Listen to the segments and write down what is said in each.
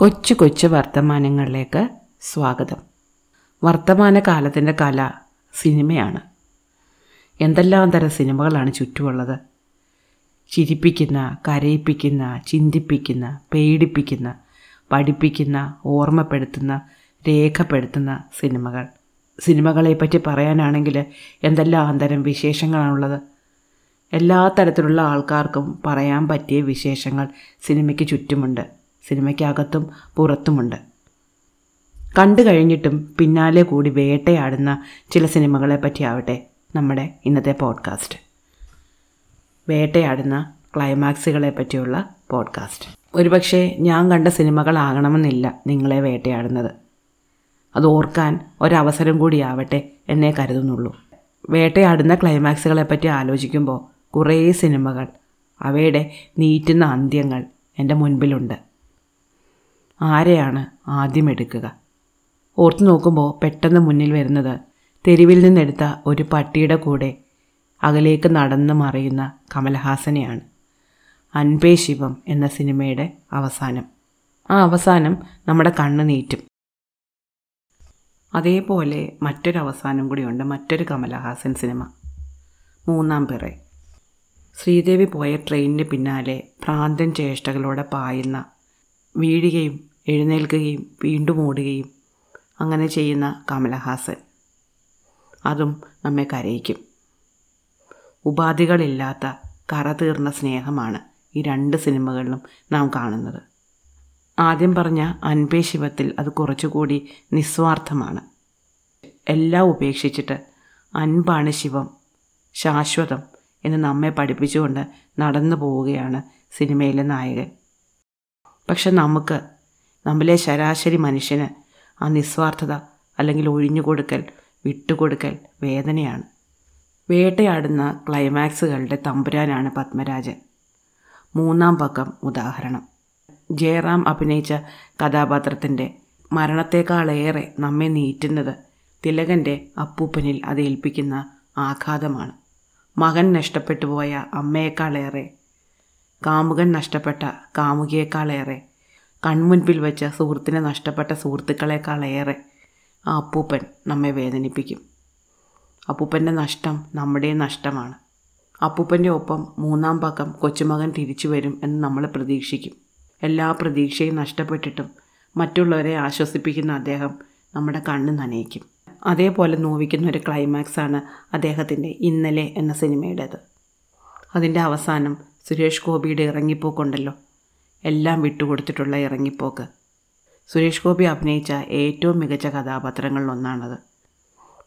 കൊച്ചു കൊച്ചു വർത്തമാനങ്ങളിലേക്ക് സ്വാഗതം. വർത്തമാനകാലത്തിന്റെ കല സിനിമയാണ്. എന്തെല്ലാം തരം സിനിമകളാണ് ചുറ്റുമുള്ളത്? ചിരിപ്പിക്കുന്ന കരയിപ്പിക്കുന്ന ചിന്തിപ്പിക്കുന്ന പേടിപ്പിക്കുന്ന പഠിപ്പിക്കുന്ന ഓർമ്മപ്പെടുത്തുന്ന രേഖപ്പെടുത്തുന്ന സിനിമകൾ. സിനിമകളെപ്പറ്റി പറയാനാണെങ്കിൽ എന്തെല്ലാം തരം വിശേഷങ്ങളാണുള്ളത്? എല്ലാ തരത്തിലുള്ള ആൾക്കാർക്കും പറയാൻ പറ്റിയ വിശേഷങ്ങൾ സിനിമയ്ക്ക് ചുറ്റുമുണ്ട്. സിനിമയ്ക്കകത്തും പുറത്തുമുണ്ട്. കണ്ടു കഴിഞ്ഞിട്ടും പിന്നാലെ കൂടി വേട്ടയാടുന്ന ചില സിനിമകളെ പറ്റിയാവട്ടെ നമ്മുടെ ഇന്നത്തെ പോഡ്കാസ്റ്റ്. വേട്ടയാടുന്ന ക്ലൈമാക്സുകളെ പറ്റിയുള്ള പോഡ്കാസ്റ്റ്. ഒരുപക്ഷെ ഞാൻ കണ്ട സിനിമകളാകണമെന്നില്ല നിങ്ങളെ വേട്ടയാടുന്നത്. അത് ഓർക്കാൻ ഒരവസരം കൂടിയാവട്ടെ എന്നെ കരുതുന്നുള്ളൂ. വേട്ടയാടുന്ന ക്ലൈമാക്സുകളെ പറ്റി ആലോചിക്കുമ്പോൾ കുറേ സിനിമകൾ അവയുടെ നീറ്റുന്ന അന്ത്യങ്ങൾ എന്റെ മുൻപിലുണ്ട്. ആരെയാണ് ആദ്യം എടുക്കുക? ഓർത്തു നോക്കുമ്പോൾ പെട്ടെന്ന് മുന്നിൽ വരുന്നത് തെരുവിൽ നിന്നെടുത്ത ഒരു പട്ടിയുടെ കൂടെ അകലേക്ക് നടന്ന് മറിയുന്ന കമൽഹാസനെയാണ് അൻപേ ശിവം എന്ന സിനിമയുടെ അവസാനം. ആ അവസാനം നമ്മുടെ കണ്ണ് നീറ്റും. അതേപോലെ മറ്റൊരു അവസാനം കൂടിയുണ്ട് മറ്റൊരു കമലഹാസൻ സിനിമ. മൂന്നാം പിറേ. ശ്രീദേവി പോയ ട്രെയിനിന് പിന്നാലെ ഭ്രാന്തൻ ചേഷ്ടകളോടെ പായുന്ന വീഴുകയും എഴുന്നേൽക്കുകയും വീണ്ടും ഓടുകയും അങ്ങനെ ചെയ്യുന്ന കമലഹാസൻ. അതും നമ്മെ കരയിക്കും. ഉപാധികളില്ലാത്ത കറ തീർന്ന സ്നേഹമാണ് ഈ രണ്ട് സിനിമകളിലും നാം കാണുന്നത്. ആദ്യം പറഞ്ഞ അൻപേ ശിവത്തിൽ അത് കുറച്ചുകൂടി നിസ്വാർത്ഥമാണ്. എല്ലാം ഉപേക്ഷിച്ചിട്ട് അൻപാണ് ശിവം ശാശ്വതം എന്ന് നമ്മെ പഠിപ്പിച്ചുകൊണ്ട് നടന്നു പോവുകയാണ് സിനിമയിലെ നായകൻ. പക്ഷെ നമുക്ക് നമ്മിലെ ശരാശരി മനുഷ്യന് ആ നിസ്വാർത്ഥത അല്ലെങ്കിൽ ഒഴിഞ്ഞുകൊടുക്കൽ വിട്ടുകൊടുക്കൽ വേദനയാണ്. വേട്ടയാടുന്ന ക്ലൈമാക്സുകളുടെ തമ്പുരാനാണ് പത്മരാജൻ. മൂന്നാം പക്കം ഉദാഹരണം. ജയറാം അഭിനയിച്ച കഥാപാത്രത്തിന്റെ മരണത്തെക്കാളേറെ നമ്മെ നീറ്റുന്നത് തിലകന്റെ അപ്പൂപ്പനിൽ അത് ഏൽപ്പിക്കുന്ന ആഘാതമാണ്. മകൻ നഷ്ടപ്പെട്ടു പോയ അമ്മയേക്കാളേറെ കാമുകൻ നഷ്ടപ്പെട്ട കാമുകിയേക്കാളേറെ കൺമുൻപിൽ വെച്ച സുഹൃത്തിനെ നഷ്ടപ്പെട്ട സുഹൃത്തുക്കളെക്കാളേറെ ആ അപ്പൂപ്പൻ നമ്മെ വേദനിപ്പിക്കും. അപ്പൂപ്പന്റെ നഷ്ടം നമ്മുടെ നഷ്ടമാണ്. അപ്പൂപ്പന്റെ ഒപ്പം മൂന്നാം പക്കം കൊച്ചുമകൻ തിരിച്ചു വരും എന്ന് നമ്മൾ പ്രതീക്ഷിക്കും. എല്ലാ പ്രതീക്ഷയും നഷ്ടപ്പെട്ടിട്ടും മറ്റുള്ളവരെ ആശ്വസിപ്പിക്കുന്ന അദ്ദേഹം നമ്മുടെ കണ്ണ് നനയിക്കും. അതേപോലെ നോവിക്കുന്ന ഒരു ക്ലൈമാക്സാണ് അദ്ദേഹത്തിന്റെ ഇന്നലെ എന്ന സിനിമയുടേത്. അതിന്റെ അവസാനം സുരേഷ് ഗോപിയുടെ ഇറങ്ങിപ്പോക്കുണ്ടല്ലോ എല്ലാം വിട്ടുകൊടുത്തിട്ടുള്ള ഇറങ്ങിപ്പോക്ക്. സുരേഷ് ഗോപി അഭിനയിച്ച ഏറ്റവും മികച്ച കഥാപാത്രങ്ങളിലൊന്നാണത്.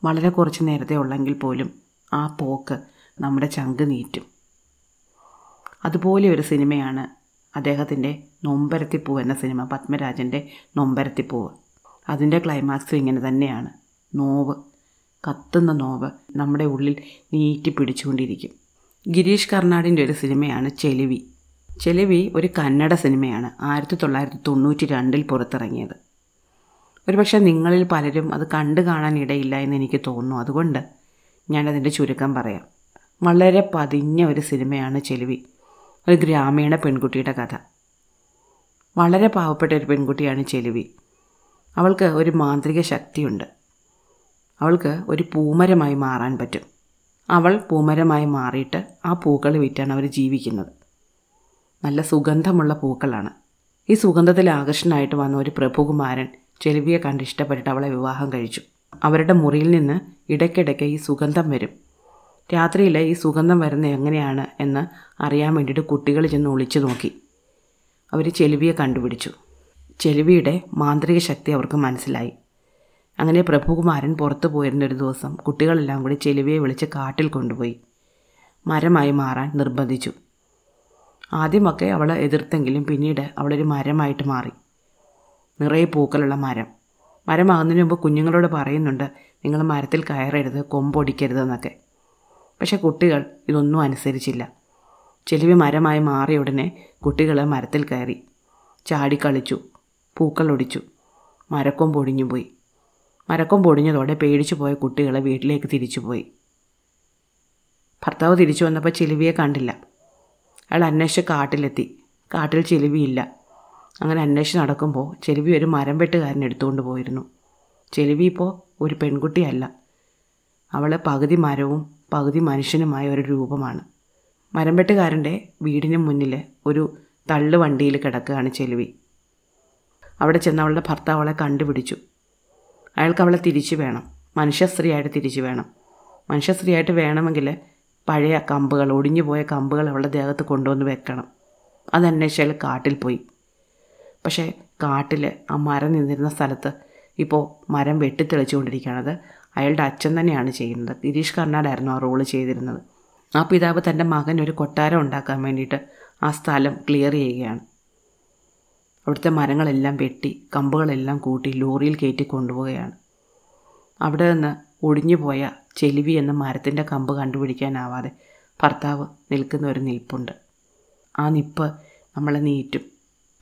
വളരെ കുറച്ച് നേരത്തെ ഉള്ളെങ്കിൽ പോലും ആ പോക്ക് നമ്മുടെ ചങ്ക് നീറ്റും. അതുപോലെ ഒരു സിനിമയാണ് അദ്ദേഹത്തിന്റെ നൊമ്പരത്തിപ്പൂ എന്ന സിനിമ പത്മരാജന്റെ നൊമ്പരത്തിപ്പൂവ്. അതിന്റെ ക്ലൈമാക്സും ഇങ്ങനെ തന്നെയാണ്. നോവ് കത്തുന്ന നോവ് നമ്മുടെ ഉള്ളിൽ നീറ്റി പിടിച്ചുകൊണ്ടിരിക്കും ഗിരീഷ് കർണാടിന്റെ ഒരു സിനിമയാണ് ചെലിവി ചെലിവി ഒരു കന്നഡ സിനിമയാണ്. ആയിരത്തി തൊള്ളായിരത്തി തൊണ്ണൂറ്റി രണ്ടിൽ പുറത്തിറങ്ങിയത്. ഒരുപക്ഷെ നിങ്ങളിൽ പലരും അത് കണ്ടു കാണാൻ ഇടയില്ല എന്ന് എനിക്ക് തോന്നുന്നു. അതുകൊണ്ട് ഞാനതിന്റെ ചുരുക്കം പറയാം. വളരെ പതിഞ്ഞ ഒരു സിനിമയാണ് ചെലുവി ഒരു ഗ്രാമീണ പെൺകുട്ടിയുടെ കഥ. വളരെ പാവപ്പെട്ട ഒരു പെൺകുട്ടിയാണ് ചെലുവി അവൾക്ക് ഒരു മാന്ത്രിക ശക്തിയുണ്ട്. അവൾക്ക് ഒരു പൂമരമായി മാറാൻ പറ്റും. അവൾ പൂമരമായി മാറിയിട്ട് ആ പൂക്കൾ വിറ്റാണ് അവർ ജീവിക്കുന്നത്. നല്ല സുഗന്ധമുള്ള പൂക്കളാണ്. ഈ സുഗന്ധത്തിൽ ആകർഷണമായിട്ട് വന്ന ഒരു പ്രഭുകുമാരൻ ചെലുവിയെ കണ്ട് ഇഷ്ടപ്പെട്ടിട്ട് അവളെ വിവാഹം കഴിച്ചു. അവരുടെ മുറിയിൽ നിന്ന് ഇടയ്ക്കിടയ്ക്ക് ഈ സുഗന്ധം വരും. രാത്രിയിൽ ഈ സുഗന്ധം വരുന്നത് എങ്ങനെയാണ് എന്ന് അറിയാൻ വേണ്ടിയിട്ട് കുട്ടികൾ ചെന്ന് ഒളിച്ചു നോക്കി. അവർ ചെലുവിയെ കണ്ടുപിടിച്ചു. ചെലുവിയുടെ മാന്ത്രിക ശക്തി അവർക്ക് മനസ്സിലായി. അങ്ങനെ പ്രഭുകുമാരൻ പുറത്തു പോയിരുന്ന ഒരു ദിവസം കുട്ടികളെല്ലാം കൂടി ചെലുവിയെ വിളിച്ച് കാട്ടിൽ കൊണ്ടുപോയി. മരമായി മാറാൻ നിർബന്ധിച്ചു. ആദ്യമൊക്കെ അവൾ എതിർത്തെങ്കിലും പിന്നീട് അവളൊരു മരമായിട്ട് മാറി. നിറയെ പൂക്കളുള്ള മരം. മരമാകുന്നതിന് മുമ്പ് കുഞ്ഞുങ്ങളോട് പറയുന്നുണ്ട് നിങ്ങൾ മരത്തിൽ കയറരുത് കൊമ്പൊടിക്കരുതെന്നൊക്കെ. പക്ഷേ കുട്ടികൾ ഇതൊന്നും അനുസരിച്ചില്ല. ചെലിവി മരമായി മാറിയ ഉടനെ കുട്ടികൾ മരത്തിൽ കയറി. ചാടിക്കളിച്ചു പൂക്കൾ ഒടിച്ചു. മരക്കൊം പൊടിഞ്ഞു പോയി. മരക്കൊം പൊടിഞ്ഞതോടെ പേടിച്ചു പോയ കുട്ടികൾ വീട്ടിലേക്ക് തിരിച്ചുപോയി ഭർത്താവ് തിരിച്ചു വന്നപ്പോൾ ചിലുവിയെ കണ്ടില്ല. അയാൾ അന്വേഷിച്ച് കാട്ടിലെത്തി. കാട്ടിൽ ചെലുവിയില്ല അങ്ങനെ അന്വേഷണം നടക്കുമ്പോൾ ചെലുവി ഒരു മരം വെട്ടുകാരൻ എടുത്തുകൊണ്ട് പോയിരുന്നു. ചെലുവി ഇപ്പോൾ ഒരു പെൺകുട്ടിയല്ല. അവൾ പകുതി മരവും പകുതി മനുഷ്യനുമായ ഒരു രൂപമാണ്. മരം വെട്ടുകാരന്റെ വീടിന് മുന്നിൽ ഒരു തള്ളു വണ്ടിയിൽ കിടക്കുകയാണ് ചെലുവി അവിടെ ചെന്ന് അവളുടെ ഭർത്താവ് അവളെ കണ്ടുപിടിച്ചു. അയാൾക്ക് അവളെ തിരിച്ചു വേണം. മനുഷ്യസ്ത്രീയായിട്ട് തിരിച്ചു വേണം. മനുഷ്യസ്ത്രീയായിട്ട് വേണമെങ്കിൽ പഴയ കമ്പുകൾ ഒടിഞ്ഞു പോയ കമ്പുകൾ അവളുടെ ദേഹത്ത് കൊണ്ടുവന്ന് വെക്കണം. അതന്വേഷിച്ചാൽ കാട്ടിൽ പോയി. പക്ഷേ കാട്ടിൽ ആ മരം നിന്നിരുന്ന സ്ഥലത്ത് ഇപ്പോൾ മരം വെട്ടിത്തെളിച്ചുകൊണ്ടിരിക്കുകയാണത്. അയാളുടെ അച്ഛൻ തന്നെയാണ് ചെയ്യുന്നത്. ഗിരീഷ് കർണാടായിരുന്നു ആ റോൾ ചെയ്തിരുന്നത്. ആ പിതാവ് തന്റെ മകൻ ഒരു കൊട്ടാരം ഉണ്ടാക്കാൻ വേണ്ടിയിട്ട് ആ സ്ഥലം ക്ലിയർ ചെയ്യുകയാണ്. അവിടുത്തെ മരങ്ങളെല്ലാം വെട്ടി കമ്പുകളെല്ലാം കൂട്ടി ലോറിയിൽ കയറ്റി കൊണ്ടുപോവുകയാണ്. അവിടെ നിന്ന് ഒടിഞ്ഞു പോയ ചെലിവി എന്ന മരത്തിന്റെ കമ്പ് കണ്ടുപിടിക്കാനാവാതെ ഭർത്താവ് നിൽക്കുന്ന ഒരു നിൽപ്പുണ്ട്. ആ നിപ്പ് നമ്മളെ നീറ്റും.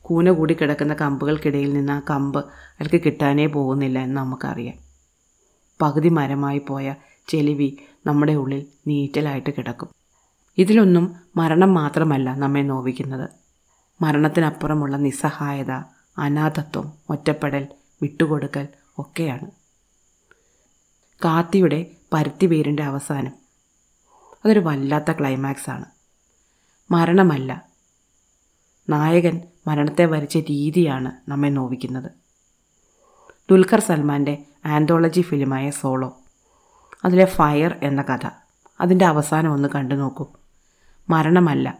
കൂന കൂടി കിടക്കുന്ന കമ്പുകൾക്കിടയിൽ നിന്ന് ആ കമ്പ് അയാൾക്ക് കിട്ടാനേ പോകുന്നില്ല എന്ന് നമുക്കറിയാം. പകുതി മരമായി പോയ ചെലിവി നമ്മുടെ ഉള്ളിൽ നീറ്റലായിട്ട് കിടക്കും. ഇതിലൊന്നും മരണം മാത്രമല്ല നമ്മെ നോവിക്കുന്നത്. മരണത്തിനപ്പുറമുള്ള നിസ്സഹായത അനാഥത്വം ഒറ്റപ്പെടൽ വിട്ടുകൊടുക്കൽ ഒക്കെയാണ്. കാത്തിയുടെ പരുത്തി വേരിന്റെ അവസാനം. അതൊരു വല്ലാത്ത ക്ലൈമാക്സാണ് മരണമല്ല. നായകൻ മരണത്തെ വരച്ച രീതിയാണ് നമ്മെ നോവിക്കുന്നത്. ദുൽഖർ സൽമാന്റെ ആന്തോളജി ഫിലിമായ സോളോ അതിലെ ഫയർ എന്ന കഥ. അതിന്റെ അവസാനം ഒന്ന് കണ്ടു നോക്കൂ. മരണമല്ല.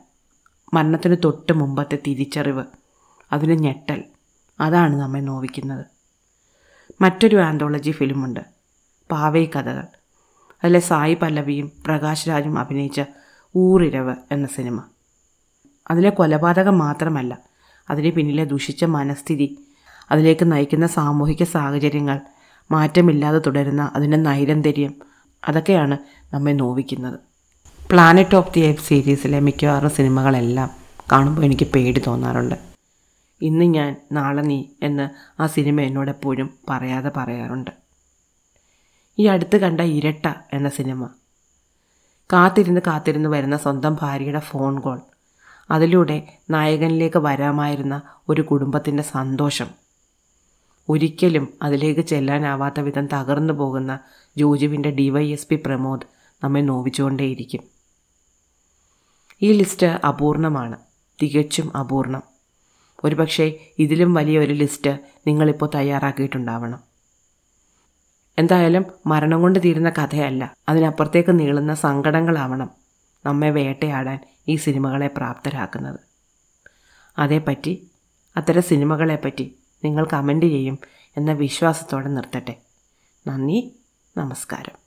മരണത്തിന് തൊട്ട് മുമ്പത്തെ തിരിച്ചറിവ്. അതിന് ഞെട്ടൽ. അതാണ് നമ്മെ നോവിക്കുന്നത്. മറ്റൊരു ആന്തോളജി ഫിലിമുണ്ട് പാവൈ കഥകൾ. അതിലെ സായി പല്ലവിയും പ്രകാശ് രാജും അഭിനയിച്ച ഊറിരവ് എന്ന സിനിമ. അതിലെ കൊലപാതകം മാത്രമല്ല അതിന് പിന്നിലെ ദുഷിച്ച മനസ്ഥിതി അതിലേക്ക് നയിക്കുന്ന സാമൂഹിക സാഹചര്യങ്ങൾ മാറ്റമില്ലാതെ തുടരുന്ന അതിന്റെ നൈരന്തര്യം അതൊക്കെയാണ് നമ്മെ നോവിക്കുന്നത്. പ്ലാനറ്റ് ഓഫ് ദി എഫ് സീരീസിലെ മിക്കവാറും സിനിമകളെല്ലാം കാണുമ്പോൾ എനിക്ക് പേടി തോന്നാറുണ്ട്. ഇന്ന് ഞാൻ നാളെ നീ എന്ന് ആ സിനിമ എന്നോടെപ്പോഴും പറയാതെ പറയാറുണ്ട്. ഈ അടുത്ത് കണ്ട ഇരട്ട എന്ന സിനിമ. കാത്തിരുന്ന് കാത്തിരുന്ന് വരുന്ന സ്വന്തം ഭാര്യയുടെ ഫോൺ കോൾ. അതിലൂടെ നായകനിലേക്ക് വരാമായിരുന്ന ഒരു കുടുംബത്തിന്റെ സന്തോഷം. ഒരിക്കലും അതിലേക്ക് ചെല്ലാനാവാത്ത വിധം തകർന്നു പോകുന്ന ജോജുവിന്റെ ഡിവൈഎസ്പി പ്രമോദ് നമ്മെ നോവിച്ചുകൊണ്ടേയിരിക്കും. ഈ ലിസ്റ്റ് അപൂർണമാണ്. തികച്ചും അപൂർണം. ഒരുപക്ഷെ ഇതിലും വലിയൊരു ലിസ്റ്റ് നിങ്ങളിപ്പോൾ തയ്യാറാക്കിയിട്ടുണ്ടാവണം. എന്തായാലും മരണം കൊണ്ട് തീരുന്ന കഥയല്ല. അതിനപ്പുറത്തേക്ക് നീളുന്ന സങ്കടങ്ങളാവണം നമ്മെ വേട്ടയാടാൻ ഈ സിനിമകളെ പ്രാപ്തരാക്കുന്നത്. അതേപ്പറ്റി അത്തരം സിനിമകളെപ്പറ്റി നിങ്ങൾ കമന്റ് ചെയ്യും എന്ന വിശ്വാസത്തോടെ നിർത്തട്ടെ. നന്ദി നമസ്കാരം.